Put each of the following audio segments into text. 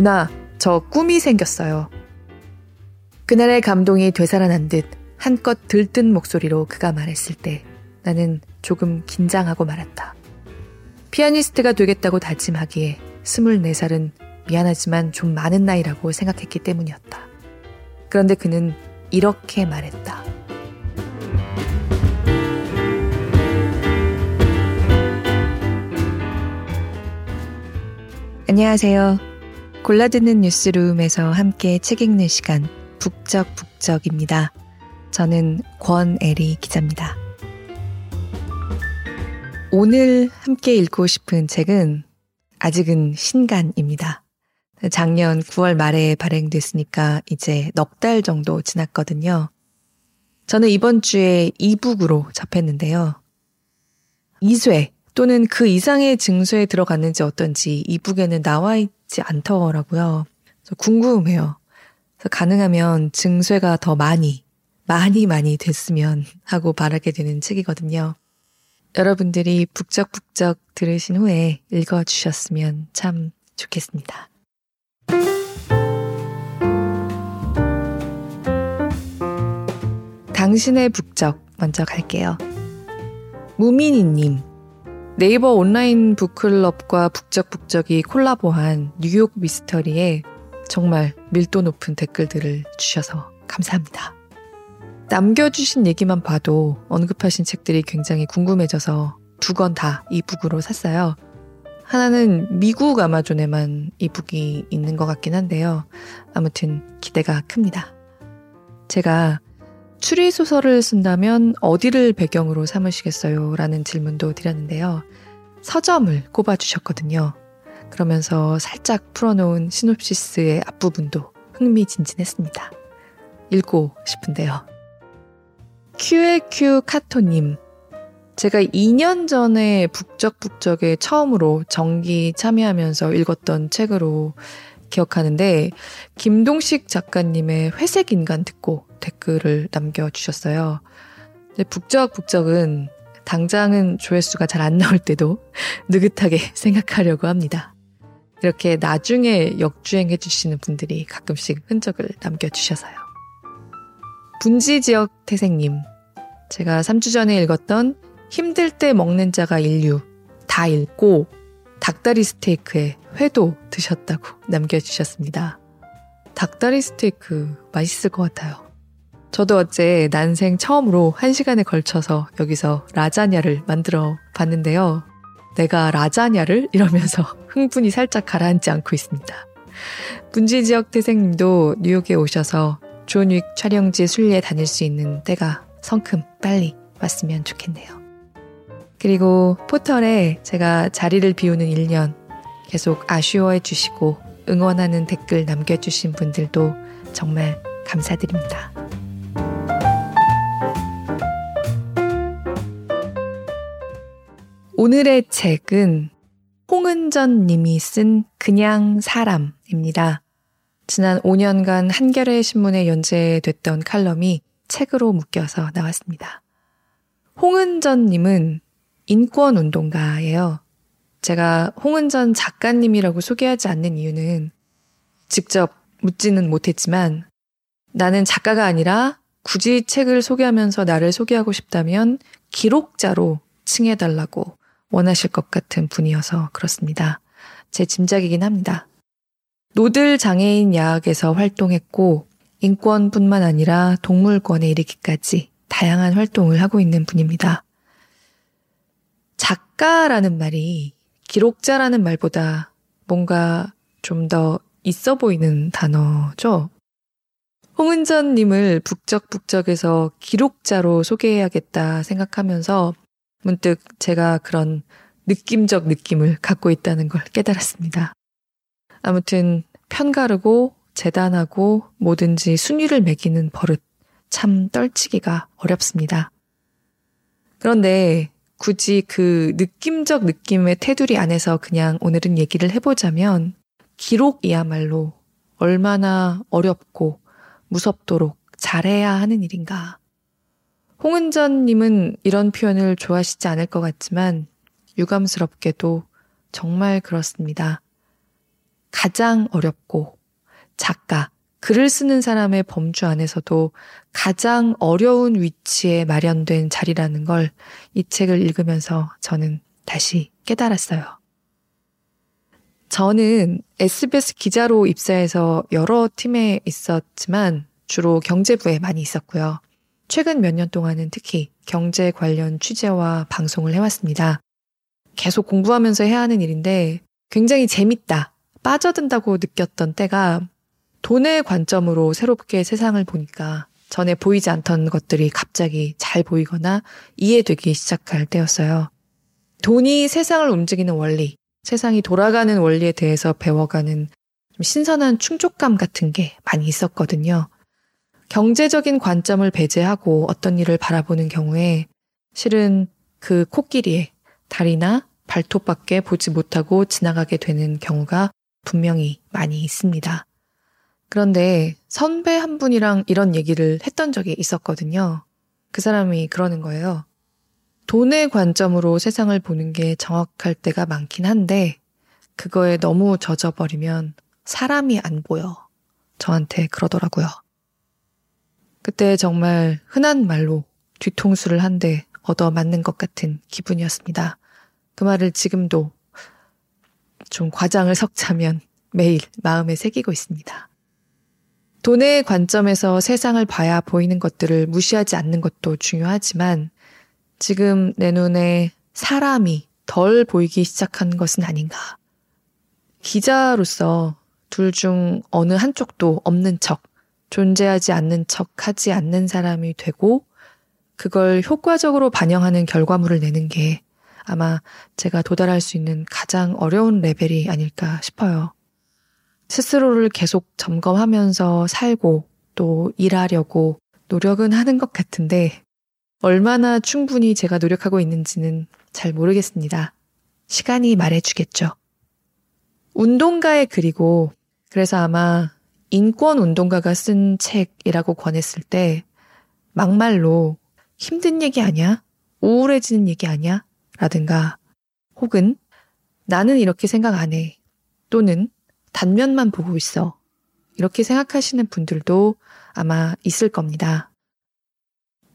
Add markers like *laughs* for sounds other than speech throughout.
누나, 저 꿈이 생겼어요. 그날의 감동이 되살아난 듯 한껏 들뜬 목소리로 그가 말했을 때 나는 조금 긴장하고 말았다. 피아니스트가 되겠다고 다짐하기에 24살은 미안하지만 좀 많은 나이라고 생각했기 때문이었다. 그런데 그는 이렇게 말했다. 안녕하세요. 골라듣는 뉴스룸에서 함께 책 읽는 시간 북적북적입니다. 저는 권애리 기자입니다. 오늘 함께 읽고 싶은 책은 아직은 신간입니다. 작년 9월 말에 발행됐으니까 이제 넉 달 정도 지났거든요. 저는 이번 주에 이북으로 접했는데요. 이쇄 또는 그 이상의 증서에 들어갔는지 어떤지 이북에는 나와 있 지 않더라고요. 궁금해요. 가능하면 증쇠가 더 많이, 많이 많이 됐으면 *laughs* 하고 바라게 되는 책이거든요. 여러분들이 북적북적 들으신 후에 읽어주셨으면 참 좋겠습니다. 당신의 북적 먼저 갈게요. 무민이님. 네이버 온라인 북클럽과 북적북적이 콜라보한 뉴욕 미스터리에 정말 밀도 높은 댓글들을 주셔서 감사합니다. 남겨주신 얘기만 봐도 언급하신 책들이 굉장히 궁금해져서 두 권 다 이북으로 샀어요. 하나는 미국 아마존에만 이북이 있는 것 같긴 한데요. 아무튼 기대가 큽니다. 제가 추리 소설을 쓴다면 어디를 배경으로 삼으시겠어요? 라는 질문도 드렸는데요. 서점을 꼽아주셨거든요. 그러면서 살짝 풀어놓은 시놉시스의 앞부분도 흥미진진했습니다. 읽고 싶은데요. QAQ 카토님. 제가 2년 전에 북적북적에 처음으로 정기 참여하면서 읽었던 책으로 기억하는데, 김동식 작가님의 회색 인간 듣고 댓글을 남겨주셨어요. 북적북적은 당장은 조회수가 잘 안 나올 때도 *laughs* 느긋하게 생각하려고 합니다. 이렇게 나중에 역주행해 주시는 분들이 가끔씩 흔적을 남겨주셔서요. 분지 지역 태생님. 제가 3주 전에 읽었던 힘들 때 먹는 자가 인류 다 읽고 닭다리 스테이크에 회도 드셨다고 남겨주셨습니다. 닭다리 스테이크 맛있을 것 같아요. 저도 어제 난생 처음으로 1시간에 걸쳐서 여기서 라자냐를 만들어 봤는데요. 내가 라자냐를? 이러면서 *laughs* 흥분이 살짝 가라앉지 않고 있습니다. 분지 지역 태생님도 뉴욕에 오셔서 존윅 촬영지 순리에 다닐 수 있는 때가 성큼 빨리 왔으면 좋겠네요. 그리고 포털에 제가 자리를 비우는 1년 계속 아쉬워해 주시고 응원하는 댓글 남겨주신 분들도 정말 감사드립니다. 오늘의 책은 홍은전 님이 쓴 그냥 사람입니다. 지난 5년간 한겨레 신문에 연재됐던 칼럼이 책으로 묶여서 나왔습니다. 홍은전 님은 인권 운동가예요. 제가 홍은전 작가님이라고 소개하지 않는 이유는 직접 묻지는 못했지만 나는 작가가 아니라 굳이 책을 소개하면서 나를 소개하고 싶다면 기록자로 칭해달라고 원하실 것 같은 분이어서 그렇습니다. 제 짐작이긴 합니다. 노들 장애인 야학에서 활동했고 인권뿐만 아니라 동물권에 이르기까지 다양한 활동을 하고 있는 분입니다. 작가라는 말이 기록자라는 말보다 뭔가 좀 더 있어 보이는 단어죠. 홍은전님을 북적북적에서 기록자로 소개해야겠다 생각하면서 문득 제가 그런 느낌적 느낌을 갖고 있다는 걸 깨달았습니다. 아무튼 편가르고 재단하고 뭐든지 순위를 매기는 버릇 참 떨치기가 어렵습니다. 그런데 굳이 그 느낌적 느낌의 테두리 안에서 그냥 오늘은 얘기를 해보자면 기록이야말로 얼마나 어렵고 무섭도록 잘해야 하는 일인가. 홍은전님은 이런 표현을 좋아하시지 않을 것 같지만 유감스럽게도 정말 그렇습니다. 가장 어렵고 작가, 글을 쓰는 사람의 범주 안에서도 가장 어려운 위치에 마련된 자리라는 걸 이 책을 읽으면서 저는 다시 깨달았어요. 저는 SBS 기자로 입사해서 여러 팀에 있었지만 주로 경제부에 많이 있었고요. 최근 몇 년 동안은 특히 경제 관련 취재와 방송을 해왔습니다. 계속 공부하면서 해야 하는 일인데 굉장히 재밌다, 빠져든다고 느꼈던 때가 돈의 관점으로 새롭게 세상을 보니까 전에 보이지 않던 것들이 갑자기 잘 보이거나 이해되기 시작할 때였어요. 돈이 세상을 움직이는 원리, 세상이 돌아가는 원리에 대해서 배워가는 좀 신선한 충족감 같은 게 많이 있었거든요. 경제적인 관점을 배제하고 어떤 일을 바라보는 경우에 실은 그 코끼리의 다리나 발톱밖에 보지 못하고 지나가게 되는 경우가 분명히 많이 있습니다. 그런데 선배 한 분이랑 이런 얘기를 했던 적이 있었거든요. 그 사람이 그러는 거예요. 돈의 관점으로 세상을 보는 게 정확할 때가 많긴 한데, 그거에 너무 젖어버리면 사람이 안 보여. 저한테 그러더라고요. 그때 정말 흔한 말로 뒤통수를 한 대 얻어 맞는 것 같은 기분이었습니다. 그 말을 지금도 좀 과장을 섞자면 매일 마음에 새기고 있습니다. 돈의 관점에서 세상을 봐야 보이는 것들을 무시하지 않는 것도 중요하지만 지금 내 눈에 사람이 덜 보이기 시작한 것은 아닌가. 기자로서 둘 중 어느 한쪽도 없는 척, 존재하지 않는 척 하지 않는 사람이 되고 그걸 효과적으로 반영하는 결과물을 내는 게 아마 제가 도달할 수 있는 가장 어려운 레벨이 아닐까 싶어요. 스스로를 계속 점검하면서 살고 또 일하려고 노력은 하는 것 같은데 얼마나 충분히 제가 노력하고 있는지는 잘 모르겠습니다. 시간이 말해주겠죠. 운동가의 글이고 그래서 아마 인권 운동가가 쓴 책이라고 권했을 때 막말로 힘든 얘기 아니야? 우울해지는 얘기 아니야? 라든가 혹은 나는 이렇게 생각 안 해. 또는 단면만 보고 있어. 이렇게 생각하시는 분들도 아마 있을 겁니다.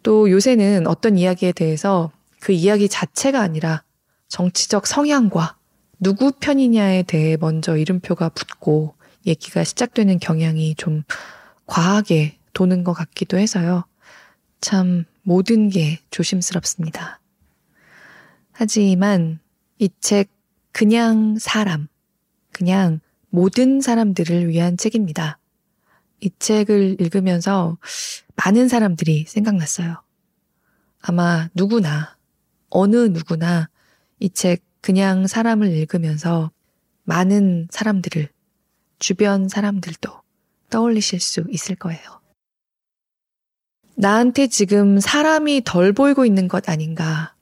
또 요새는 어떤 이야기에 대해서 그 이야기 자체가 아니라 정치적 성향과 누구 편이냐에 대해 먼저 이름표가 붙고 얘기가 시작되는 경향이 좀 과하게 도는 것 같기도 해서요. 참 모든 게 조심스럽습니다. 하지만 이 책 그냥 사람, 그냥 모든 사람들을 위한 책입니다. 이 책을 읽으면서 많은 사람들이 생각났어요. 아마 누구나, 어느 누구나 이 책 그냥 사람을 읽으면서 많은 사람들을, 주변 사람들도 떠올리실 수 있을 거예요. 나한테 지금 사람이 덜 보이고 있는 것 아닌가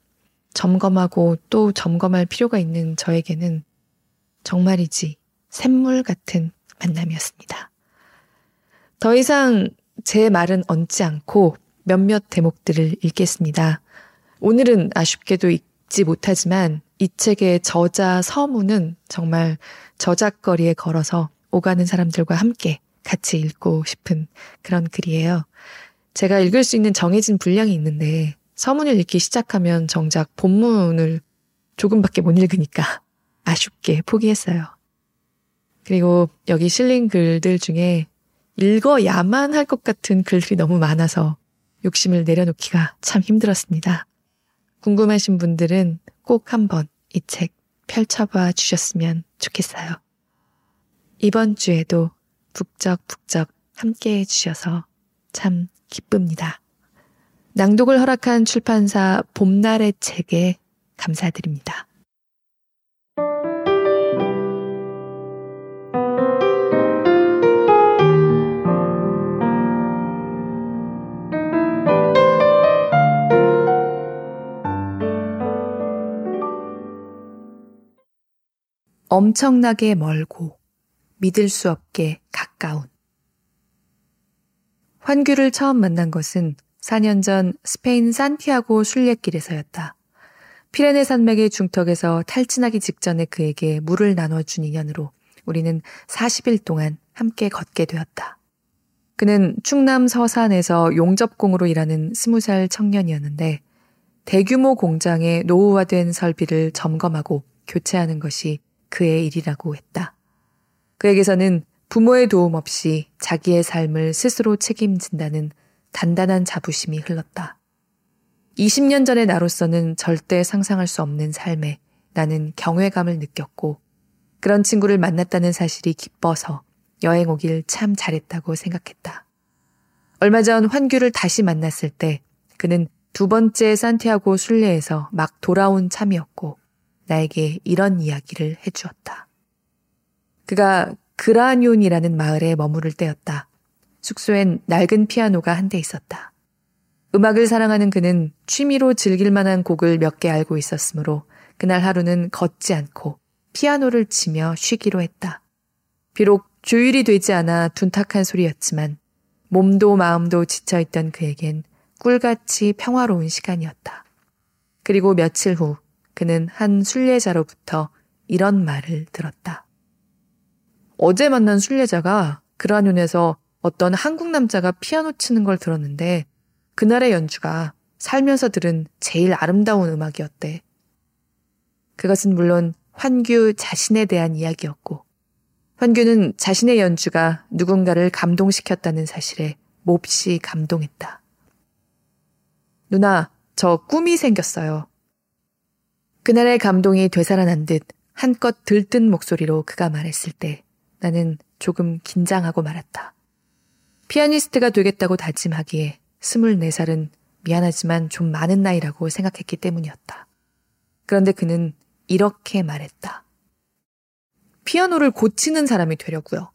점검하고 또 점검할 필요가 있는 저에게는 정말이지 샘물 같은 만남이었습니다. 더 이상 제 말은 얹지 않고 몇몇 대목들을 읽겠습니다. 오늘은 아쉽게도 읽지 못하지만 이 책의 저자 서문은 정말 저작거리에 걸어서 오가는 사람들과 함께 같이 읽고 싶은 그런 글이에요. 제가 읽을 수 있는 정해진 분량이 있는데 서문을 읽기 시작하면 정작 본문을 조금밖에 못 읽으니까 *laughs* 아쉽게 포기했어요. 그리고 여기 실린 글들 중에 읽어야만 할 것 같은 글들이 너무 많아서 욕심을 내려놓기가 참 힘들었습니다. 궁금하신 분들은 꼭 한번 이 책 펼쳐봐 주셨으면 좋겠어요. 이번 주에도 북적북적 함께 해주셔서 참 기쁩니다. 낭독을 허락한 출판사 봄날의 책에 감사드립니다. 엄청나게 멀고 믿을 수 없게 가까운 환규를 처음 만난 것은 4년 전 스페인 산티아고 순례길에서였다. 피레네 산맥의 중턱에서 탈진하기 직전에 그에게 물을 나눠준 인연으로 우리는 40일 동안 함께 걷게 되었다. 그는 충남 서산에서 용접공으로 일하는 20살 청년이었는데 대규모 공장의 노후화된 설비를 점검하고 교체하는 것이 그의 일이라고 했다. 그에게서는 부모의 도움 없이 자기의 삶을 스스로 책임진다는 단단한 자부심이 흘렀다. 20년 전의 나로서는 절대 상상할 수 없는 삶에 나는 경외감을 느꼈고 그런 친구를 만났다는 사실이 기뻐서 여행 오길 참 잘했다고 생각했다. 얼마 전 환규를 다시 만났을 때 그는 두 번째 산티아고 순례에서 막 돌아온 참이었고 나에게 이런 이야기를 해주었다. 그가 그라뇽이라는 마을에 머무를 때였다. 숙소엔 낡은 피아노가 한 대 있었다. 음악을 사랑하는 그는 취미로 즐길 만한 곡을 몇 개 알고 있었으므로 그날 하루는 걷지 않고 피아노를 치며 쉬기로 했다. 비록 조율이 되지 않아 둔탁한 소리였지만 몸도 마음도 지쳐있던 그에겐 꿀같이 평화로운 시간이었다. 그리고 며칠 후 그는 한 순례자로부터 이런 말을 들었다. 어제 만난 순례자가 그라뇽에서 어떤 한국 남자가 피아노 치는 걸 들었는데 그날의 연주가 살면서 들은 제일 아름다운 음악이었대. 그것은 물론 환규 자신에 대한 이야기였고, 환규는 자신의 연주가 누군가를 감동시켰다는 사실에 몹시 감동했다. 누나, 저 꿈이 생겼어요. 그날의 감동이 되살아난 듯 한껏 들뜬 목소리로 그가 말했을 때 나는 조금 긴장하고 말았다. 피아니스트가 되겠다고 다짐하기에 24살은 미안하지만 좀 많은 나이라고 생각했기 때문이었다. 그런데 그는 이렇게 말했다. 피아노를 고치는 사람이 되려고요.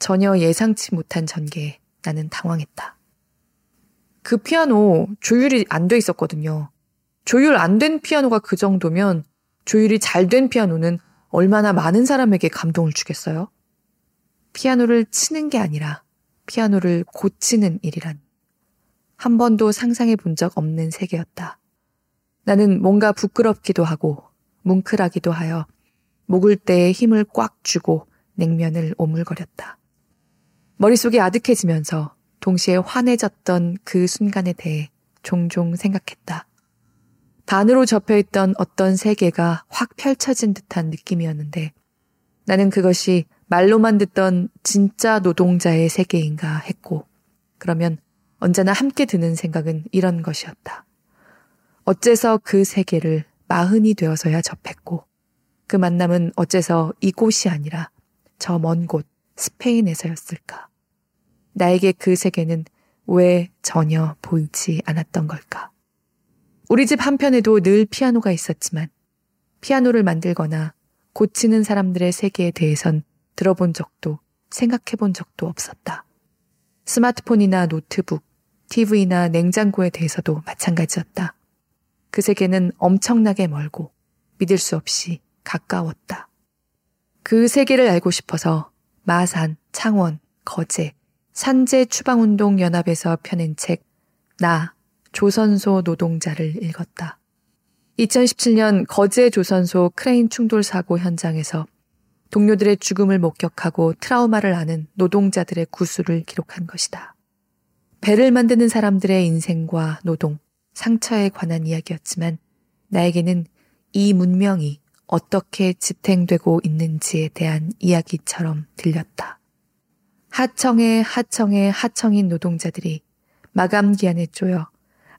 전혀 예상치 못한 전개에 나는 당황했다. 그 피아노 조율이 안 돼 있었거든요. 조율 안 된 피아노가 그 정도면 조율이 잘 된 피아노는 얼마나 많은 사람에게 감동을 주겠어요? 피아노를 치는 게 아니라 피아노를 고치는 일이란 한 번도 상상해 본 적 없는 세계였다. 나는 뭔가 부끄럽기도 하고 뭉클하기도 하여 목을 때에 힘을 꽉 쥐고 냉면을 오물거렸다. 머릿속이 아득해지면서 동시에 환해졌던 그 순간에 대해 종종 생각했다. 반으로 접혀있던 어떤 세계가 확 펼쳐진 듯한 느낌이었는데 나는 그것이 말로만 듣던 진짜 노동자의 세계인가 했고 그러면 언제나 함께 드는 생각은 이런 것이었다. 어째서 그 세계를 마흔이 되어서야 접했고 그 만남은 어째서 이곳이 아니라 저 먼 곳 스페인에서였을까? 나에게 그 세계는 왜 전혀 보이지 않았던 걸까? 우리 집 한편에도 늘 피아노가 있었지만 피아노를 만들거나 고치는 사람들의 세계에 대해선 들어본 적도 생각해 본 적도 없었다. 스마트폰이나 노트북, TV나 냉장고에 대해서도 마찬가지였다. 그 세계는 엄청나게 멀고 믿을 수 없이 가까웠다. 그 세계를 알고 싶어서 마산, 창원, 거제, 산재 추방운동 연합에서 펴낸 책, 나, 조선소 노동자를 읽었다. 2017년 거제 조선소 크레인 충돌 사고 현장에서 동료들의 죽음을 목격하고 트라우마를 앓는 노동자들의 구술을 기록한 것이다. 배를 만드는 사람들의 인생과 노동, 상처에 관한 이야기였지만 나에게는 이 문명이 어떻게 지탱되고 있는지에 대한 이야기처럼 들렸다. 하청에 하청에 하청인 노동자들이 마감 기한에 쪼여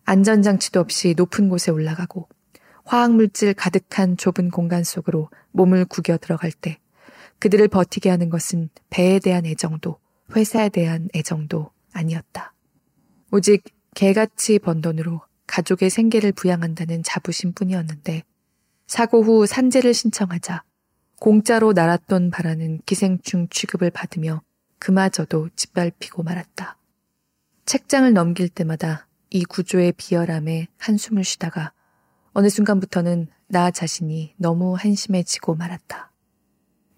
안전장치도 없이 높은 곳에 올라가고 화학물질 가득한 좁은 공간 속으로 몸을 구겨 들어갈 때 그들을 버티게 하는 것은 배에 대한 애정도 회사에 대한 애정도 아니었다. 오직 개같이 번 돈으로 가족의 생계를 부양한다는 자부심 뿐이었는데 사고 후 산재를 신청하자 공짜로 날았던 바라는 기생충 취급을 받으며 그마저도 짓밟히고 말았다. 책장을 넘길 때마다 이 구조의 비열함에 한숨을 쉬다가 어느 순간부터는 나 자신이 너무 한심해지고 말았다.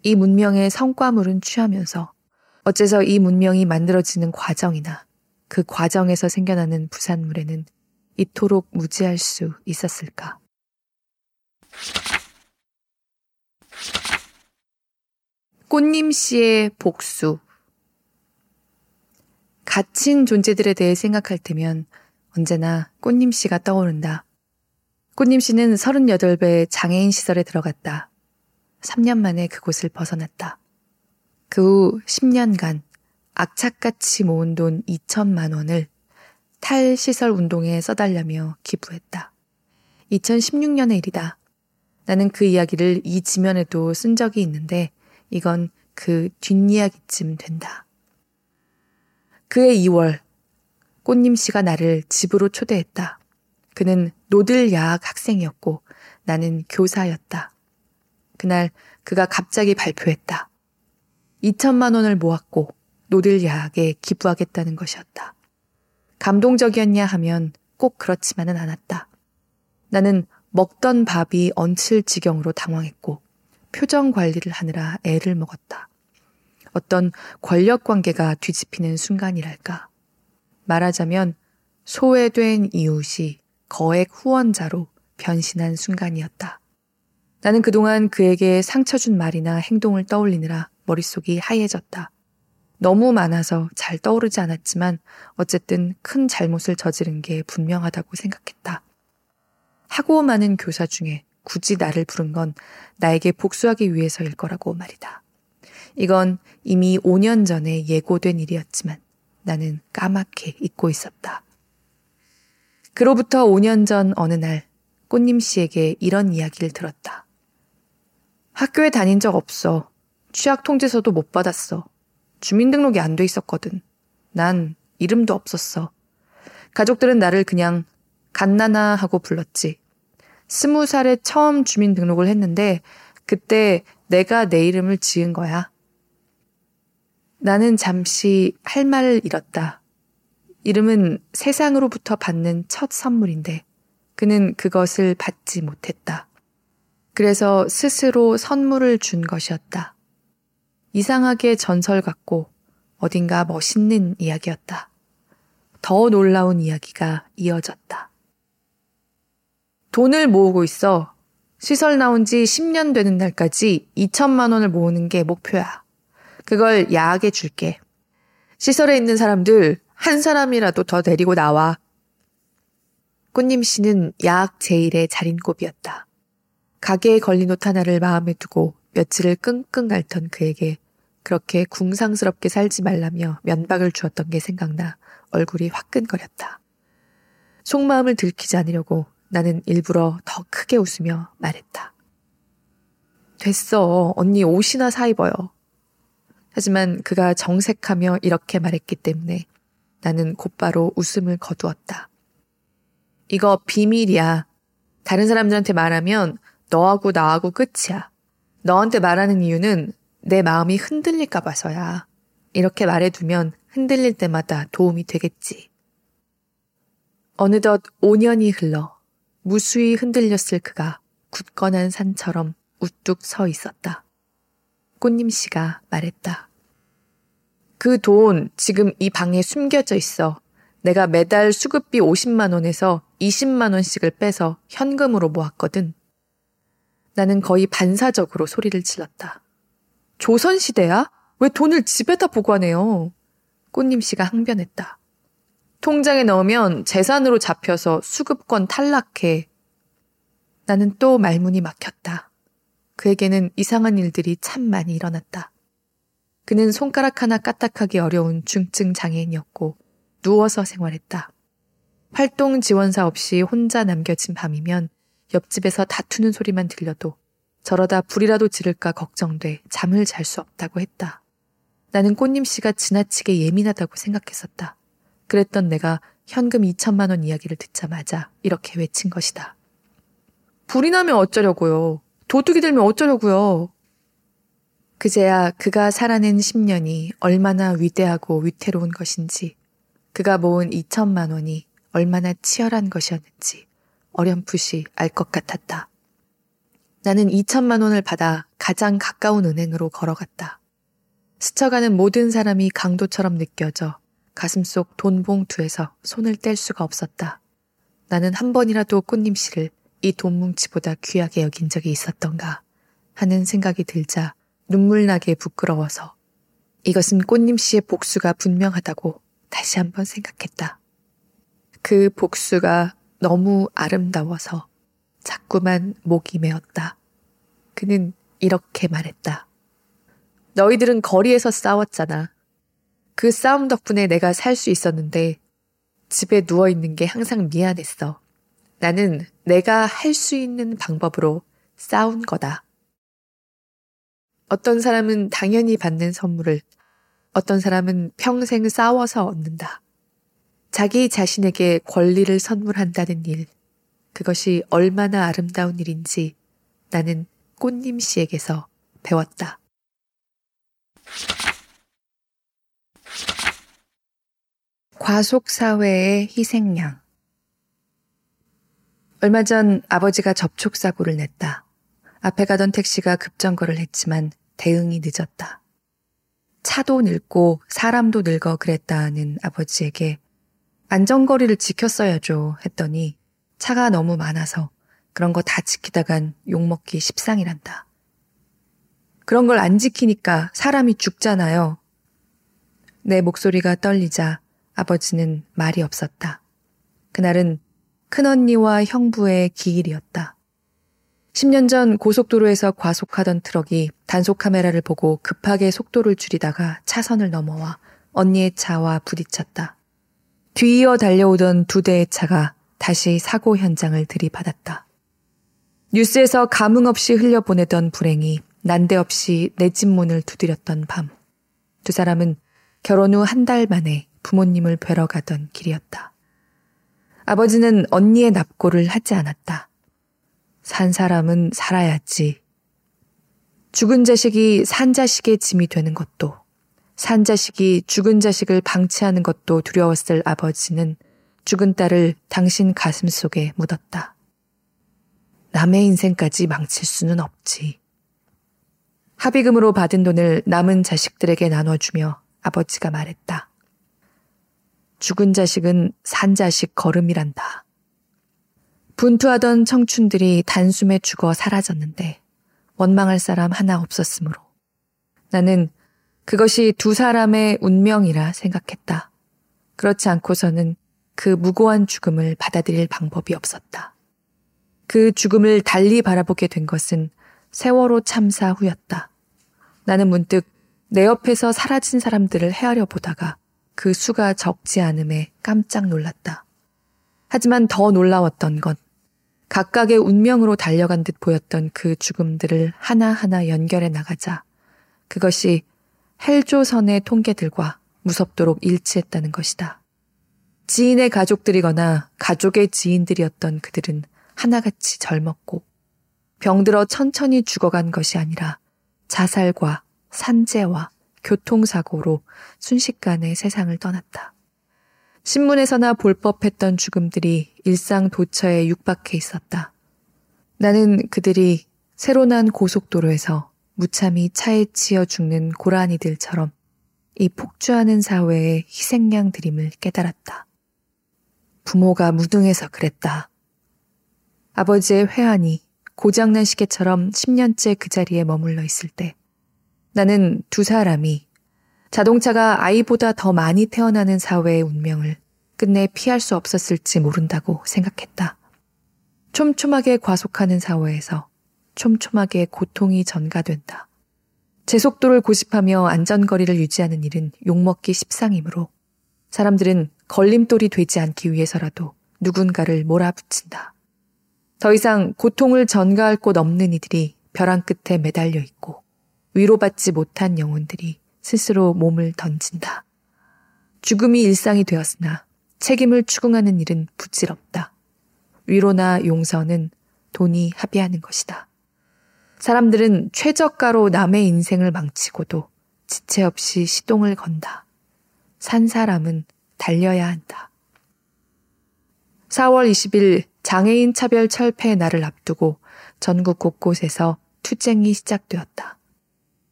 이 문명의 성과물은 취하면서 어째서 이 문명이 만들어지는 과정이나 그 과정에서 생겨나는 부산물에는 이토록 무지할 수 있었을까? 꽃님 씨의 복수. 갇힌 존재들에 대해 생각할 때면 언제나 꽃님 씨가 떠오른다. 꽃님 씨는 38배 장애인 시설에 들어갔다. 3년 만에 그곳을 벗어났다. 그 후 10년간 악착같이 모은 돈 2천만 원을 탈시설 운동에 써달라며 기부했다. 2016년의 일이다. 나는 그 이야기를 이 지면에도 쓴 적이 있는데 이건 그 뒷이야기쯤 된다. 그해 2월 꽃님 씨가 나를 집으로 초대했다. 그는 노들야학 학생이었고 나는 교사였다. 그날 그가 갑자기 발표했다. 2천만 원을 모았고 노들야학에 기부하겠다는 것이었다. 감동적이었냐 하면 꼭 그렇지만은 않았다. 나는 먹던 밥이 얹힐 지경으로 당황했고 표정 관리를 하느라 애를 먹었다. 어떤 권력 관계가 뒤집히는 순간이랄까. 말하자면 소외된 이웃이 거액 후원자로 변신한 순간이었다. 나는 그동안 그에게 상처 준 말이나 행동을 떠올리느라 머릿속이 하얘졌다. 너무 많아서 잘 떠오르지 않았지만 어쨌든 큰 잘못을 저지른 게 분명하다고 생각했다. 하고 많은 교사 중에 굳이 나를 부른 건 나에게 복수하기 위해서일 거라고 말이다. 이건 이미 5년 전에 예고된 일이었지만 나는 까맣게 잊고 있었다. 그로부터 5년 전 어느 날 꽃님 씨에게 이런 이야기를 들었다. 학교에 다닌 적 없어. 취약 통지서도 못 받았어. 주민등록이 안 돼 있었거든. 난 이름도 없었어. 가족들은 나를 그냥 갓나나 하고 불렀지. 스무 살에 처음 주민등록을 했는데 그때 내가 내 이름을 지은 거야. 나는 잠시 할 말을 잃었다. 이름은 세상으로부터 받는 첫 선물인데 그는 그것을 받지 못했다. 그래서 스스로 선물을 준 것이었다. 이상하게 전설 같고 어딘가 멋있는 이야기였다. 더 놀라운 이야기가 이어졌다. 돈을 모으고 있어. 시설 나온 지 10년 되는 날까지 2천만 원을 모으는 게 목표야. 그걸 야하게 줄게. 시설에 있는 사람들 한 사람이라도 더 데리고 나와. 꽃님 씨는 야학 제일의 자린고비였다. 가게에 걸린 옷 하나를 마음에 두고 며칠을 끙끙 앓던 그에게 그렇게 궁상스럽게 살지 말라며 면박을 주었던 게 생각나 얼굴이 화끈거렸다. 속마음을 들키지 않으려고 나는 일부러 더 크게 웃으며 말했다. 됐어. 언니 옷이나 사 입어요. 하지만 그가 정색하며 이렇게 말했기 때문에 나는 곧바로 웃음을 거두었다. 이거 비밀이야. 다른 사람들한테 말하면 너하고 나하고 끝이야. 너한테 말하는 이유는 내 마음이 흔들릴까 봐서야. 이렇게 말해두면 흔들릴 때마다 도움이 되겠지. 어느덧 5년이 흘러 무수히 흔들렸을 그가 굳건한 산처럼 우뚝 서 있었다. 꽃님 씨가 말했다. 그 돈 지금 이 방에 숨겨져 있어. 내가 매달 수급비 50만 원에서 20만 원씩을 빼서 현금으로 모았거든. 나는 거의 반사적으로 소리를 질렀다. 조선시대야? 왜 돈을 집에다 보관해요? 꽃님 씨가 항변했다. 통장에 넣으면 재산으로 잡혀서 수급권 탈락해. 나는 또 말문이 막혔다. 그에게는 이상한 일들이 참 많이 일어났다. 그는 손가락 하나 까딱하기 어려운 중증 장애인이었고 누워서 생활했다. 활동 지원사 없이 혼자 남겨진 밤이면 옆집에서 다투는 소리만 들려도 저러다 불이라도 지를까 걱정돼 잠을 잘 수 없다고 했다. 나는 꽃님 씨가 지나치게 예민하다고 생각했었다. 그랬던 내가 현금 2천만 원 이야기를 듣자마자 이렇게 외친 것이다. 불이 나면 어쩌려고요. 도둑이 들면 어쩌려고요. 그제야 그가 살아낸 10년이 얼마나 위대하고 위태로운 것인지, 그가 모은 2천만 원이 얼마나 치열한 것이었는지 어렴풋이 알 것 같았다. 나는 2천만 원을 받아 가장 가까운 은행으로 걸어갔다. 스쳐가는 모든 사람이 강도처럼 느껴져 가슴속 돈 봉투에서 손을 뗄 수가 없었다. 나는 한 번이라도 꽃님 씨를 이 돈 뭉치보다 귀하게 여긴 적이 있었던가 하는 생각이 들자 눈물 나게 부끄러워서 이것은 꽃님 씨의 복수가 분명하다고 다시 한번 생각했다. 그 복수가 너무 아름다워서 자꾸만 목이 메었다. 그는 이렇게 말했다. 너희들은 거리에서 싸웠잖아. 그 싸움 덕분에 내가 살 수 있었는데 집에 누워있는 게 항상 미안했어. 나는 내가 할 수 있는 방법으로 싸운 거다. 어떤 사람은 당연히 받는 선물을, 어떤 사람은 평생 싸워서 얻는다. 자기 자신에게 권리를 선물한다는 일, 그것이 얼마나 아름다운 일인지 나는 꽃님 씨에게서 배웠다. 과속사회의 희생양. 얼마 전 아버지가 접촉사고를 냈다. 앞에 가던 택시가 급정거를 했지만 대응이 늦었다. 차도 늙고 사람도 늙어 그랬다는 아버지에게 안전거리를 지켰어야죠 했더니 차가 너무 많아서 그런 거 다 지키다간 욕먹기 십상이란다. 그런 걸 안 지키니까 사람이 죽잖아요. 내 목소리가 떨리자 아버지는 말이 없었다. 그날은 큰언니와 형부의 기일이었다. 10년 전 고속도로에서 과속하던 트럭이 단속 카메라를 보고 급하게 속도를 줄이다가 차선을 넘어와 언니의 차와 부딪혔다. 뒤이어 달려오던 두 대의 차가 다시 사고 현장을 들이받았다. 뉴스에서 감흥 없이 흘려보내던 불행이 난데없이 내 집 문을 두드렸던 밤. 두 사람은 결혼 후 한 달 만에 부모님을 뵈러 가던 길이었다. 아버지는 언니의 납고를 하지 않았다. 산 사람은 살아야지. 죽은 자식이 산 자식의 짐이 되는 것도, 산 자식이 죽은 자식을 방치하는 것도 두려웠을 아버지는 죽은 딸을 당신 가슴 속에 묻었다. 남의 인생까지 망칠 수는 없지. 합의금으로 받은 돈을 남은 자식들에게 나눠주며 아버지가 말했다. 죽은 자식은 산 자식 걸음이란다. 분투하던 청춘들이 단숨에 죽어 사라졌는데 원망할 사람 하나 없었으므로 나는 그것이 두 사람의 운명이라 생각했다. 그렇지 않고서는 그 무고한 죽음을 받아들일 방법이 없었다. 그 죽음을 달리 바라보게 된 것은 세월호 참사 후였다. 나는 문득 내 옆에서 사라진 사람들을 헤아려 보다가 그 수가 적지 않음에 깜짝 놀랐다. 하지만 더 놀라웠던 건 각각의 운명으로 달려간 듯 보였던 그 죽음들을 하나하나 연결해 나가자 그것이 헬조선의 통계들과 무섭도록 일치했다는 것이다. 지인의 가족들이거나 가족의 지인들이었던 그들은 하나같이 젊었고 병들어 천천히 죽어간 것이 아니라 자살과 산재와 교통사고로 순식간에 세상을 떠났다. 신문에서나 볼 법했던 죽음들이 일상 도처에 육박해 있었다. 나는 그들이 새로 난 고속도로에서 무참히 차에 치여 죽는 고라니들처럼 이 폭주하는 사회의 희생양들임을 깨달았다. 부모가 무등해서 그랬다. 아버지의 회한이 고장난 시계처럼 10년째 그 자리에 머물러 있을 때 나는 두 사람이 자동차가 아이보다 더 많이 태어나는 사회의 운명을 끝내 피할 수 없었을지 모른다고 생각했다. 촘촘하게 과속하는 사회에서 촘촘하게 고통이 전가된다. 제 속도를 고집하며 안전거리를 유지하는 일은 욕먹기 십상이므로 사람들은 걸림돌이 되지 않기 위해서라도 누군가를 몰아붙인다. 더 이상 고통을 전가할 곳 없는 이들이 벼랑 끝에 매달려 있고 위로받지 못한 영혼들이 스스로 몸을 던진다. 죽음이 일상이 되었으나 책임을 추궁하는 일은 부질없다. 위로나 용서는 돈이 합의하는 것이다. 사람들은 최저가로 남의 인생을 망치고도 지체 없이 시동을 건다. 산 사람은 달려야 한다. 4월 20일 장애인 차별 철폐 날을 앞두고 전국 곳곳에서 투쟁이 시작되었다.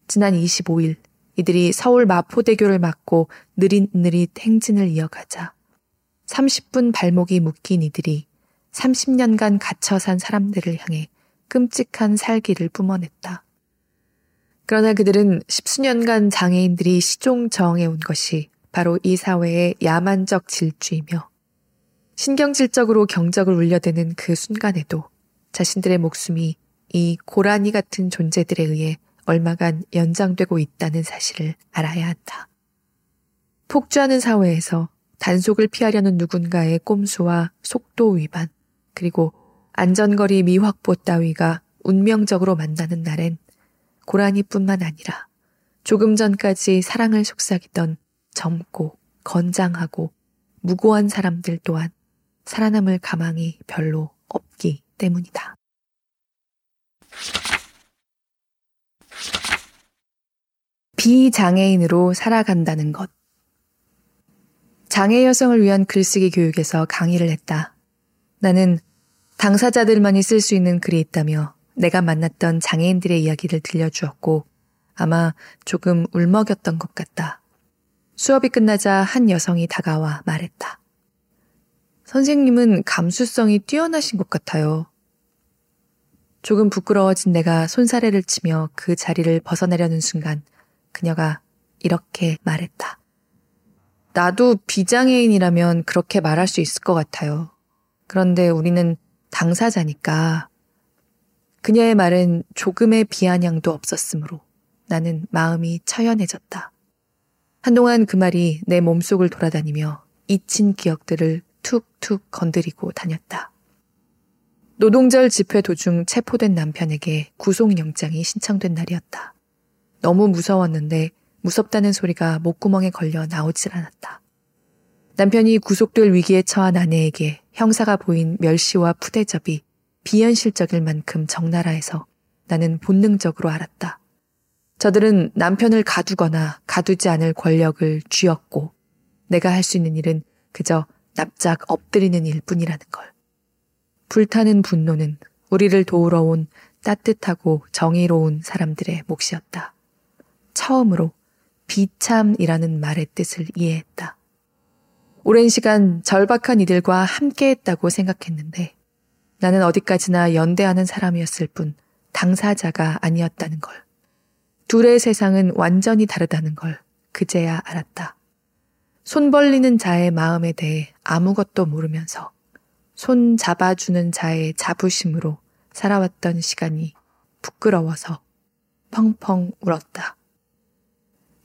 지난 25일 이들이 서울 마포대교를 막고 느릿느릿 행진을 이어가자 30분 발목이 묶인 이들이 30년간 갇혀 산 사람들을 향해 끔찍한 살기를 뿜어냈다. 그러나 그들은 십수년간 장애인들이 시종정해 온 것이 바로 이 사회의 야만적 질주이며 신경질적으로 경적을 울려대는 그 순간에도 자신들의 목숨이 이 고라니 같은 존재들에 의해 얼마간 연장되고 있다는 사실을 알아야 한다. 폭주하는 사회에서 단속을 피하려는 누군가의 꼼수와 속도 위반, 그리고 안전거리 미확보 따위가 운명적으로 만나는 날엔 고라니뿐만 아니라 조금 전까지 사랑을 속삭이던 젊고 건장하고 무고한 사람들 또한 살아남을 가망이 별로 없기 때문이다. 비장애인으로 살아간다는 것. 장애 여성을 위한 글쓰기 교육에서 강의를 했다. 나는 당사자들만이 쓸 수 있는 글이 있다며 내가 만났던 장애인들의 이야기를 들려주었고 아마 조금 울먹였던 것 같다. 수업이 끝나자 한 여성이 다가와 말했다. 선생님은 감수성이 뛰어나신 것 같아요. 조금 부끄러워진 내가 손사래를 치며 그 자리를 벗어나려는 순간 그녀가 이렇게 말했다. 나도 비장애인이라면 그렇게 말할 수 있을 것 같아요. 그런데 우리는 당사자니까. 그녀의 말은 조금의 비아냥도 없었으므로 나는 마음이 처연해졌다. 한동안 그 말이 내 몸속을 돌아다니며 잊힌 기억들을 툭툭 건드리고 다녔다. 노동절 집회 도중 체포된 남편에게 구속영장이 신청된 날이었다. 너무 무서웠는데 무섭다는 소리가 목구멍에 걸려 나오질 않았다. 남편이 구속될 위기에 처한 아내에게 형사가 보인 멸시와 푸대접이 비현실적일 만큼 적나라해서 나는 본능적으로 알았다. 저들은 남편을 가두거나 가두지 않을 권력을 쥐었고 내가 할 수 있는 일은 그저 납작 엎드리는 일 뿐이라는 걸. 불타는 분노는 우리를 도우러 온 따뜻하고 정의로운 사람들의 몫이었다. 처음으로 비참이라는 말의 뜻을 이해했다. 오랜 시간 절박한 이들과 함께 했다고 생각했는데 나는 어디까지나 연대하는 사람이었을 뿐 당사자가 아니었다는 걸. 둘의 세상은 완전히 다르다는 걸 그제야 알았다. 손 벌리는 자의 마음에 대해 아무것도 모르면서 손 잡아주는 자의 자부심으로 살아왔던 시간이 부끄러워서 펑펑 울었다.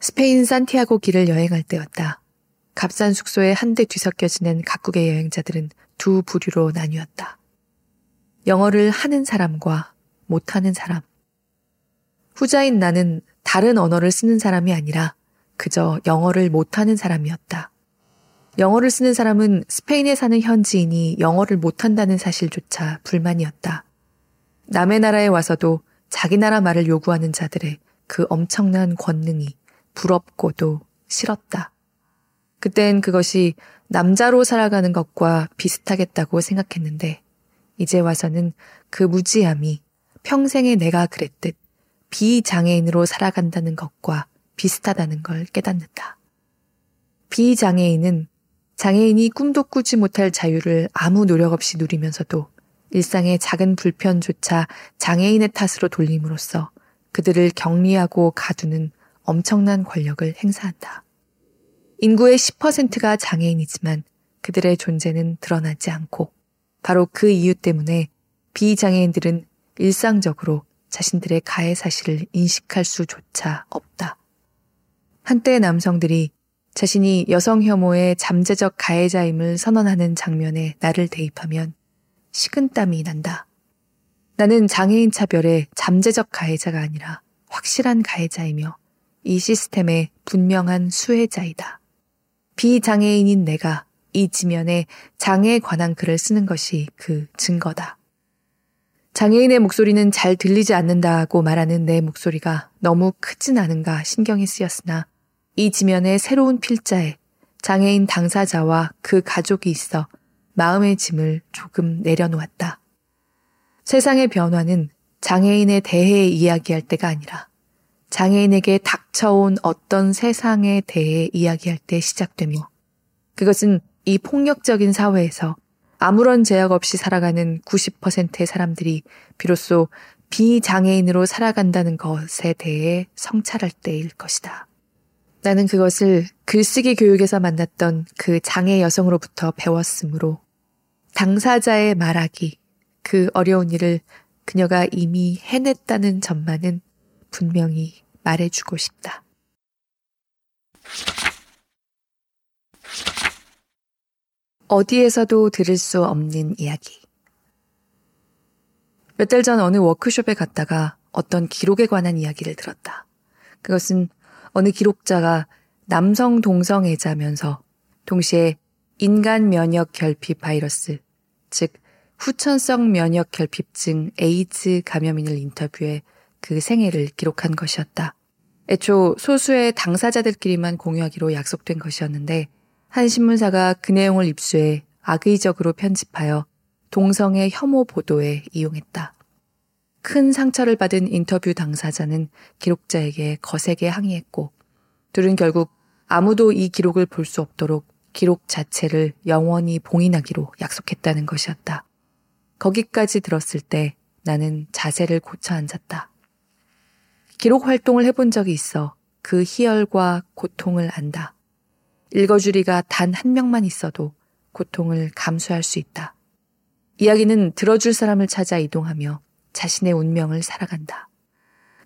스페인 산티아고 길을 여행할 때였다. 값싼 숙소에 한데 뒤섞여 지낸 각국의 여행자들은 두 부류로 나뉘었다. 영어를 하는 사람과 못하는 사람. 후자인 나는 다른 언어를 쓰는 사람이 아니라 그저 영어를 못하는 사람이었다. 영어를 쓰는 사람은 스페인에 사는 현지인이 영어를 못한다는 사실조차 불만이었다. 남의 나라에 와서도 자기 나라 말을 요구하는 자들의 그 엄청난 권능이 부럽고도 싫었다. 그땐 그것이 남자로 살아가는 것과 비슷하겠다고 생각했는데, 이제 와서는 그 무지함이 평생에 내가 그랬듯 비장애인으로 살아간다는 것과 비슷하다는 걸 깨닫는다. 비장애인은 장애인이 꿈도 꾸지 못할 자유를 아무 노력 없이 누리면서도 일상의 작은 불편조차 장애인의 탓으로 돌림으로써 그들을 격리하고 가두는 엄청난 권력을 행사한다. 인구의 10%가 장애인이지만 그들의 존재는 드러나지 않고 바로 그 이유 때문에 비장애인들은 일상적으로 자신들의 가해 사실을 인식할 수조차 없다. 한때 남성들이 자신이 여성 혐오의 잠재적 가해자임을 선언하는 장면에 나를 대입하면 식은땀이 난다. 나는 장애인 차별의 잠재적 가해자가 아니라 확실한 가해자이며 이 시스템의 분명한 수혜자이다. 비장애인인 내가 이 지면에 장애에 관한 글을 쓰는 것이 그 증거다. 장애인의 목소리는 잘 들리지 않는다고 말하는 내 목소리가 너무 크진 않은가 신경이 쓰였으나 이 지면에 새로운 필자에 장애인 당사자와 그 가족이 있어 마음의 짐을 조금 내려놓았다. 세상의 변화는 장애인에 대해 이야기할 때가 아니라 장애인에게 닥쳐온 어떤 세상에 대해 이야기할 때 시작되며 그것은 이 폭력적인 사회에서 아무런 제약 없이 살아가는 90%의 사람들이 비로소 비장애인으로 살아간다는 것에 대해 성찰할 때일 것이다. 나는 그것을 글쓰기 교육에서 만났던 그 장애 여성으로부터 배웠으므로 당사자의 말하기, 그 어려운 일을 그녀가 이미 해냈다는 점만은 분명히 말해주고 싶다. 어디에서도 들을 수 없는 이야기. 몇 달 전 어느 워크숍에 갔다가 어떤 기록에 관한 이야기를 들었다. 그것은 어느 기록자가 남성 동성애자면서 동시에 인간 면역 결핍 바이러스, 즉 후천성 면역 결핍증 에이즈 감염인을 인터뷰해 그 생애를 기록한 것이었다. 애초 소수의 당사자들끼리만 공유하기로 약속된 것이었는데 한 신문사가 그 내용을 입수해 악의적으로 편집하여 동성애 혐오 보도에 이용했다. 큰 상처를 받은 인터뷰 당사자는 기록자에게 거세게 항의했고 둘은 결국 아무도 이 기록을 볼 수 없도록 기록 자체를 영원히 봉인하기로 약속했다는 것이었다. 거기까지 들었을 때 나는 자세를 고쳐 앉았다. 기록 활동을 해본 적이 있어 그 희열과 고통을 안다. 읽어주리가 단 한 명만 있어도 고통을 감수할 수 있다. 이야기는 들어줄 사람을 찾아 이동하며 자신의 운명을 살아간다.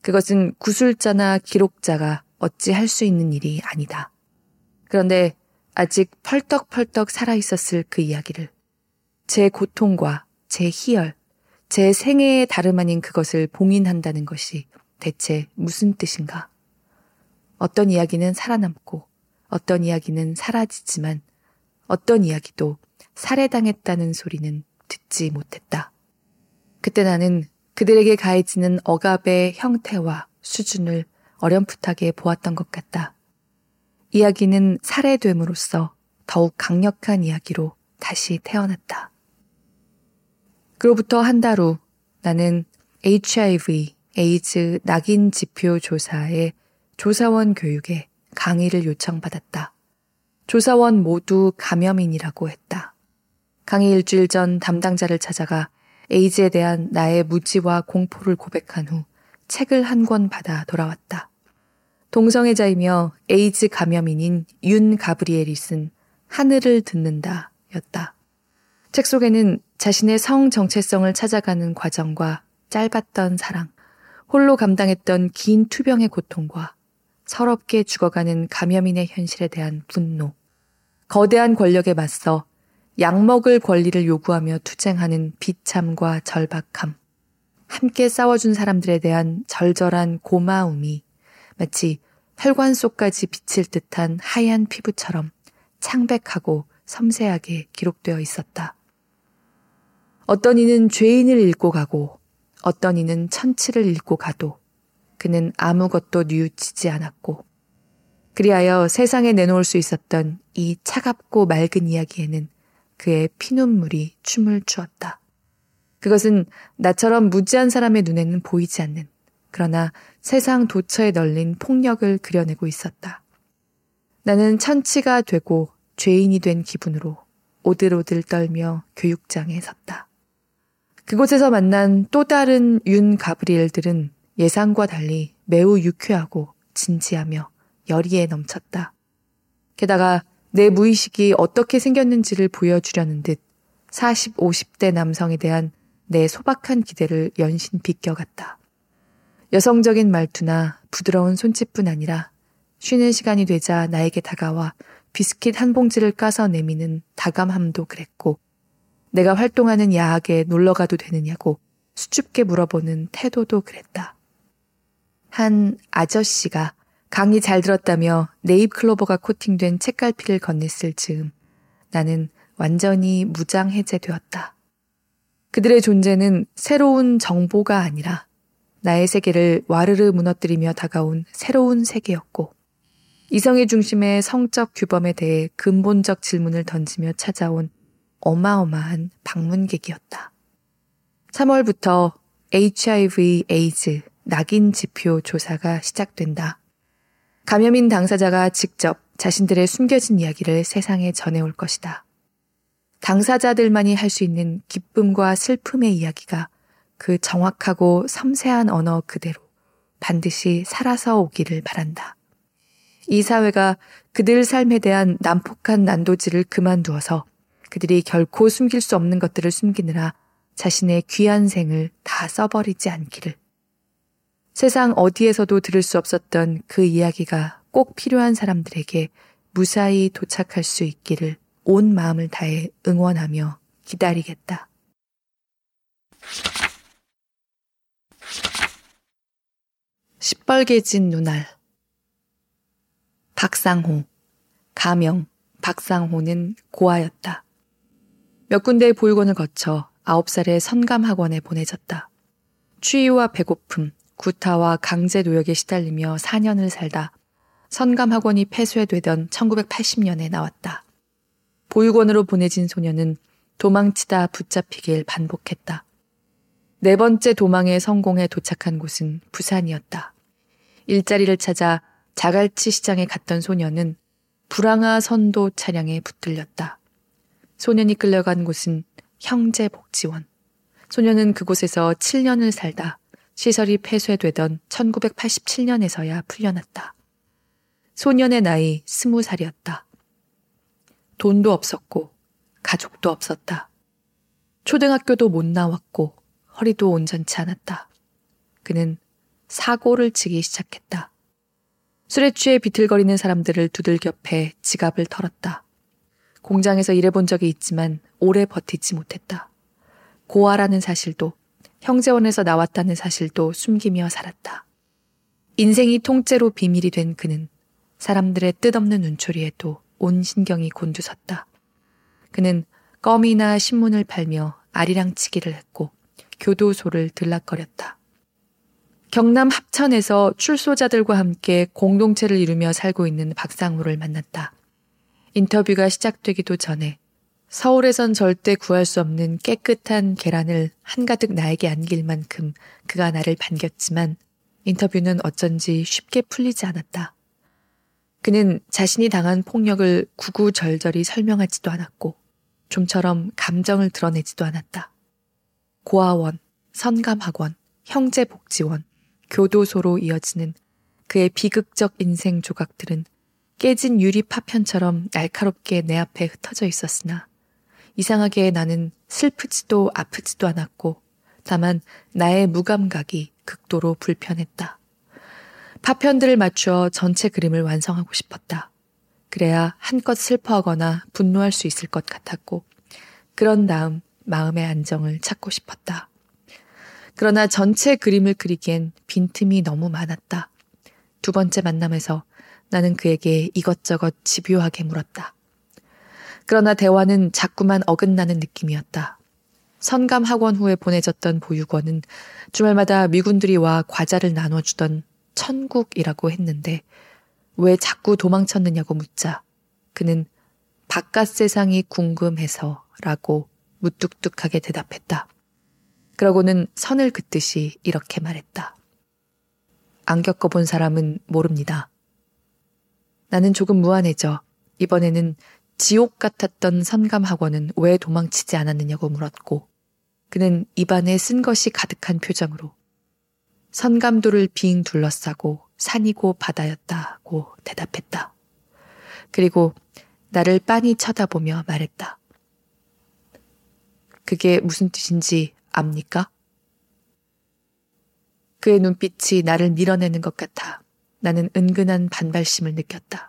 그것은 구술자나 기록자가 어찌 할 수 있는 일이 아니다. 그런데 아직 펄떡펄떡 살아있었을 그 이야기를 제 고통과 제 희열, 제 생애의 다름 아닌 그것을 봉인한다는 것이 대체 무슨 뜻인가? 어떤 이야기는 살아남고 어떤 이야기는 사라지지만 어떤 이야기도 살해당했다는 소리는 듣지 못했다. 그때 나는 그들에게 가해지는 억압의 형태와 수준을 어렴풋하게 보았던 것 같다. 이야기는 살해됨으로써 더욱 강력한 이야기로 다시 태어났다. 그로부터 한 달 후 나는 HIV, 에이즈 낙인 지표 조사의 조사원 교육에 강의를 요청받았다. 조사원 모두 감염인이라고 했다. 강의 일주일 전 담당자를 찾아가 에이즈에 대한 나의 무지와 공포를 고백한 후 책을 한 권 받아 돌아왔다. 동성애자이며 에이즈 감염인인 윤 가브리엘이 쓴 하늘을 듣는다 였다. 책 속에는 자신의 성 정체성을 찾아가는 과정과 짧았던 사랑, 홀로 감당했던 긴 투병의 고통과 서럽게 죽어가는 감염인의 현실에 대한 분노, 거대한 권력에 맞서 약 먹을 권리를 요구하며 투쟁하는 비참과 절박함, 함께 싸워준 사람들에 대한 절절한 고마움이 마치 혈관 속까지 비칠 듯한 하얀 피부처럼 창백하고 섬세하게 기록되어 있었다. 어떤 이는 죄인을 읽고 가고 어떤 이는 천치를 읽고 가도 그는 아무것도 뉘우치지 않았고 그리하여 세상에 내놓을 수 있었던 이 차갑고 맑은 이야기에는 그의 피눈물이 춤을 추었다. 그것은 나처럼 무지한 사람의 눈에는 보이지 않는 그러나 세상 도처에 널린 폭력을 그려내고 있었다. 나는 천치가 되고 죄인이 된 기분으로 오들오들 떨며 교육장에 섰다. 그곳에서 만난 또 다른 윤 가브리엘들은 예상과 달리 매우 유쾌하고 진지하며 열의에 넘쳤다. 게다가 내 무의식이 어떻게 생겼는지를 보여주려는 듯 40, 50대 남성에 대한 내 소박한 기대를 연신 비껴갔다. 여성적인 말투나 부드러운 손짓뿐 아니라 쉬는 시간이 되자 나에게 다가와 비스킷 한 봉지를 까서 내미는 다감함도 그랬고 내가 활동하는 야학에 놀러 가도 되느냐고 수줍게 물어보는 태도도 그랬다. 한 아저씨가 강의 잘 들었다며 네잎 클로버가 코팅된 책갈피를 건넸을 즈음 나는 완전히 무장 해제되었다. 그들의 존재는 새로운 정보가 아니라 나의 세계를 와르르 무너뜨리며 다가온 새로운 세계였고 이성의 중심의 성적 규범에 대해 근본적 질문을 던지며 찾아온 어마어마한 방문객이었다. 3월부터 HIV 에이즈 낙인 지표 조사가 시작된다. 감염인 당사자가 직접 자신들의 숨겨진 이야기를 세상에 전해올 것이다. 당사자들만이 할 수 있는 기쁨과 슬픔의 이야기가 그 정확하고 섬세한 언어 그대로 반드시 살아서 오기를 바란다. 이 사회가 그들 삶에 대한 난폭한 난도질을 그만두어서 그들이 결코 숨길 수 없는 것들을 숨기느라 자신의 귀한 생을 다 써버리지 않기를. 세상 어디에서도 들을 수 없었던 그 이야기가 꼭 필요한 사람들에게 무사히 도착할 수 있기를 온 마음을 다해 응원하며 기다리겠다. 시뻘개진 눈알 박상호 가명 박상호는 고아였다. 몇 군데의 보육원을 거쳐 9살의 선감학원에 보내졌다. 추위와 배고픔, 구타와 강제 노역에 시달리며 4년을 살다 선감학원이 폐쇄되던 1980년에 나왔다. 보육원으로 보내진 소녀는 도망치다 붙잡히길 반복했다. 네 번째 도망의 성공에 도착한 곳은 부산이었다. 일자리를 찾아 자갈치 시장에 갔던 소녀는 불황아 선도 차량에 붙들렸다. 소년이 끌려간 곳은 형제복지원. 소년은 그곳에서 7년을 살다 시설이 폐쇄되던 1987년에서야 풀려났다. 소년의 나이 20살이었다. 돈도 없었고 가족도 없었다. 초등학교도 못 나왔고 허리도 온전치 않았다. 그는 사고를 치기 시작했다. 술에 취해 비틀거리는 사람들을 두들겨 패 지갑을 털었다. 공장에서 일해본 적이 있지만 오래 버티지 못했다. 고아라는 사실도 형제원에서 나왔다는 사실도 숨기며 살았다. 인생이 통째로 비밀이 된 그는 사람들의 뜻없는 눈초리에도 온 신경이 곤두섰다. 그는 껌이나 신문을 팔며 아리랑치기를 했고 교도소를 들락거렸다. 경남 합천에서 출소자들과 함께 공동체를 이루며 살고 있는 박상우를 만났다. 인터뷰가 시작되기도 전에 서울에선 절대 구할 수 없는 깨끗한 계란을 한가득 나에게 안길 만큼 그가 나를 반겼지만 인터뷰는 어쩐지 쉽게 풀리지 않았다. 그는 자신이 당한 폭력을 구구절절히 설명하지도 않았고 좀처럼 감정을 드러내지도 않았다. 고아원, 선감학원, 형제복지원, 교도소로 이어지는 그의 비극적 인생 조각들은 깨진 유리 파편처럼 날카롭게 내 앞에 흩어져 있었으나 이상하게 나는 슬프지도 아프지도 않았고 다만 나의 무감각이 극도로 불편했다. 파편들을 맞추어 전체 그림을 완성하고 싶었다. 그래야 한껏 슬퍼하거나 분노할 수 있을 것 같았고 그런 다음 마음의 안정을 찾고 싶었다. 그러나 전체 그림을 그리기엔 빈틈이 너무 많았다. 두 번째 만남에서 나는 그에게 이것저것 집요하게 물었다. 그러나 대화는 자꾸만 어긋나는 느낌이었다. 선감 학원 후에 보내졌던 보육원은 주말마다 미군들이 와 과자를 나눠주던 천국이라고 했는데 왜 자꾸 도망쳤느냐고 묻자 그는 바깥 세상이 궁금해서 라고 무뚝뚝하게 대답했다. 그러고는 선을 긋듯이 이렇게 말했다. 안 겪어본 사람은 모릅니다. 나는 조금 무안해져 이번에는 지옥 같았던 선감학원은 왜 도망치지 않았느냐고 물었고 그는 입안에 쓴 것이 가득한 표정으로 선감도를 빙 둘러싸고 산이고 바다였다고 대답했다. 그리고 나를 빤히 쳐다보며 말했다. 그게 무슨 뜻인지 압니까? 그의 눈빛이 나를 밀어내는 것 같아 나는 은근한 반발심을 느꼈다.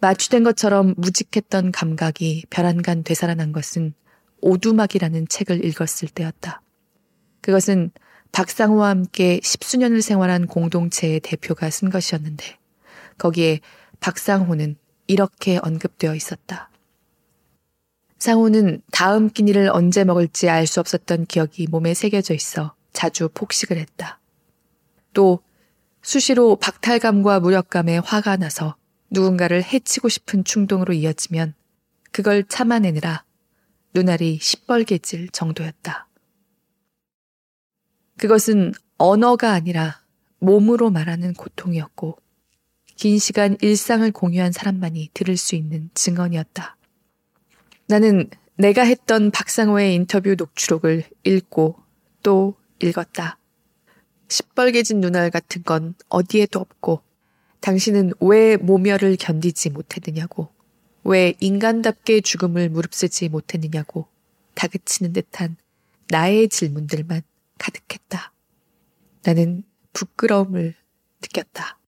마취된 것처럼 무직했던 감각이 별안간 되살아난 것은 오두막이라는 책을 읽었을 때였다. 그것은 박상호와 함께 십수년을 생활한 공동체의 대표가 쓴 것이었는데 거기에 박상호는 이렇게 언급되어 있었다. 상호는 다음 끼니를 언제 먹을지 알 수 없었던 기억이 몸에 새겨져 있어 자주 폭식을 했다. 또 수시로 박탈감과 무력감에 화가 나서 누군가를 해치고 싶은 충동으로 이어지면 그걸 참아내느라 눈알이 시뻘개질 정도였다. 그것은 언어가 아니라 몸으로 말하는 고통이었고 긴 시간 일상을 공유한 사람만이 들을 수 있는 증언이었다. 나는 내가 했던 박상호의 인터뷰 녹취록을 읽고 또 읽었다. 시뻘개진 눈알 같은 건 어디에도 없고 당신은 왜 모멸을 견디지 못했느냐고 왜 인간답게 죽음을 무릅쓰지 못했느냐고 다그치는 듯한 나의 질문들만 가득했다. 나는 부끄러움을 느꼈다.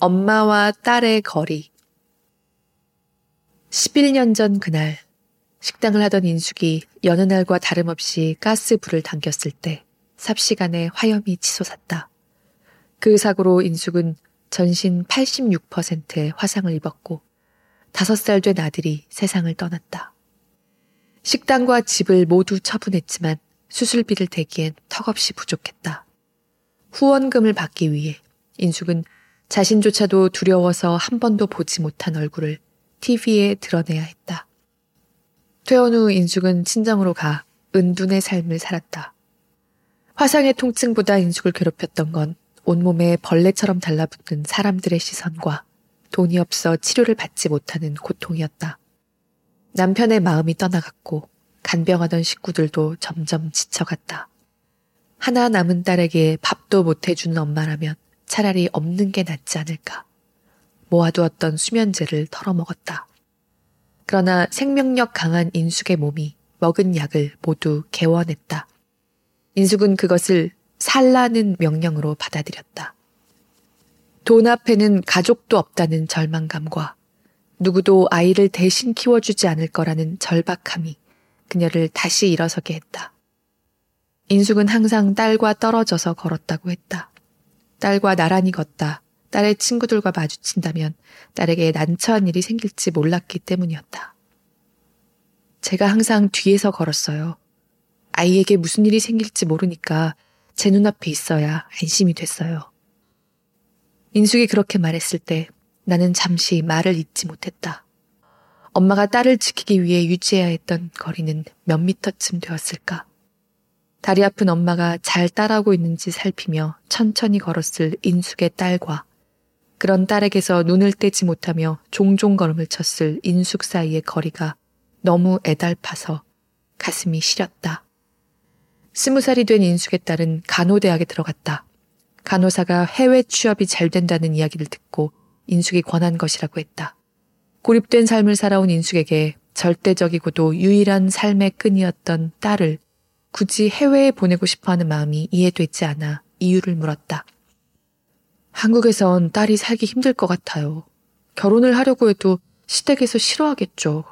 엄마와 딸의 거리. 11년 전 그날, 식당을 하던 인숙이 여느 날과 다름없이 가스 불을 당겼을 때 삽시간에 화염이 치솟았다. 그 사고로 인숙은 전신 86%의 화상을 입었고 다섯 살 된 아들이 세상을 떠났다. 식당과 집을 모두 처분했지만 수술비를 대기엔 턱없이 부족했다. 후원금을 받기 위해 인숙은 자신조차도 두려워서 한 번도 보지 못한 얼굴을 TV에 드러내야 했다. 퇴원 후 인숙은 친정으로 가 은둔의 삶을 살았다. 화상의 통증보다 인숙을 괴롭혔던 건 온몸에 벌레처럼 달라붙는 사람들의 시선과 돈이 없어 치료를 받지 못하는 고통이었다. 남편의 마음이 떠나갔고 간병하던 식구들도 점점 지쳐갔다. 하나 남은 딸에게 밥도 못 해주는 엄마라면 차라리 없는 게 낫지 않을까. 모아두었던 수면제를 털어먹었다. 그러나 생명력 강한 인숙의 몸이 먹은 약을 모두 개원했다. 인숙은 그것을 살라는 명령으로 받아들였다. 돈 앞에는 가족도 없다는 절망감과 누구도 아이를 대신 키워주지 않을 거라는 절박함이 그녀를 다시 일어서게 했다. 인숙은 항상 딸과 떨어져서 걸었다고 했다. 딸과 나란히 걷다 딸의 친구들과 마주친다면 딸에게 난처한 일이 생길지 몰랐기 때문이었다. 제가 항상 뒤에서 걸었어요. 아이에게 무슨 일이 생길지 모르니까 제 눈앞에 있어야 안심이 됐어요. 인숙이 그렇게 말했을 때 나는 잠시 말을 잇지 못했다. 엄마가 딸을 지키기 위해 유지해야 했던 거리는 몇 미터쯤 되었을까? 다리 아픈 엄마가 잘 따라오고 있는지 살피며 천천히 걸었을 인숙의 딸과 그런 딸에게서 눈을 떼지 못하며 종종 걸음을 쳤을 인숙 사이의 거리가 너무 애달파서 가슴이 시렸다. 스무 살이 된 인숙의 딸은 간호대학에 들어갔다. 간호사가 해외 취업이 잘 된다는 이야기를 듣고 인숙이 권한 것이라고 했다. 고립된 삶을 살아온 인숙에게 절대적이고도 유일한 삶의 끈이었던 딸을 굳이 해외에 보내고 싶어 하는 마음이 이해되지 않아 이유를 물었다. 한국에선 딸이 살기 힘들 것 같아요. 결혼을 하려고 해도 시댁에서 싫어하겠죠.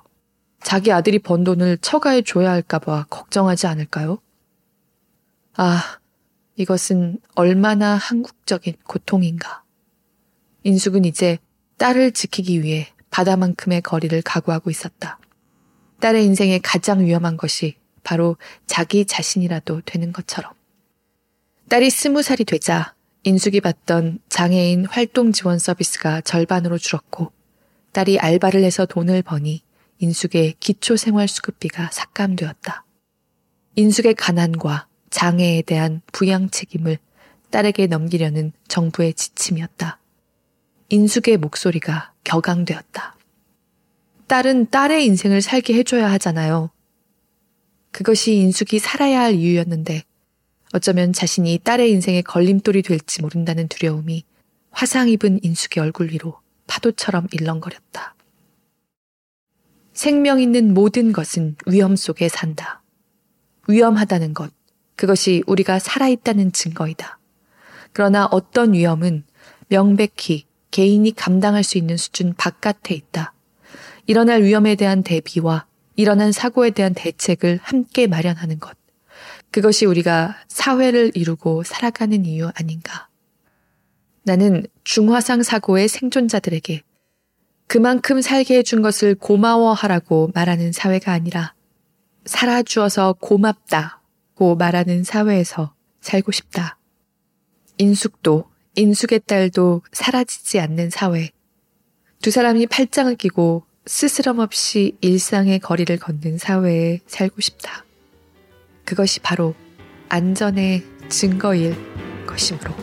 자기 아들이 번 돈을 처가에 줘야 할까봐 걱정하지 않을까요? 아, 이것은 얼마나 한국적인 고통인가. 인숙은 이제 딸을 지키기 위해 바다만큼의 거리를 각오하고 있었다. 딸의 인생에 가장 위험한 것이 바로 자기 자신이라도 되는 것처럼. 딸이 스무 살이 되자 인숙이 받던 장애인 활동 지원 서비스가 절반으로 줄었고 딸이 알바를 해서 돈을 버니 인숙의 기초생활수급비가 삭감되었다. 인숙의 가난과 장애에 대한 부양 책임을 딸에게 넘기려는 정부의 지침이었다. 인숙의 목소리가 격앙되었다. 딸은 딸의 인생을 살게 해줘야 하잖아요. 그것이 인숙이 살아야 할 이유였는데 어쩌면 자신이 딸의 인생에 걸림돌이 될지 모른다는 두려움이 화상 입은 인숙의 얼굴 위로 파도처럼 일렁거렸다. 생명 있는 모든 것은 위험 속에 산다. 위험하다는 것, 그것이 우리가 살아있다는 증거이다. 그러나 어떤 위험은 명백히 개인이 감당할 수 있는 수준 바깥에 있다. 일어날 위험에 대한 대비와 일어난 사고에 대한 대책을 함께 마련하는 것. 그것이 우리가 사회를 이루고 살아가는 이유 아닌가. 나는 중화상 사고의 생존자들에게 그만큼 살게 해준 것을 고마워하라고 말하는 사회가 아니라 살아주어서 고맙다 고 말하는 사회에서 살고 싶다. 인숙도 인숙의 딸도 사라지지 않는 사회. 두 사람이 팔짱을 끼고 스스럼 없이 일상의 거리를 걷는 사회에 살고 싶다. 그것이 바로 안전의 증거일 것이므로.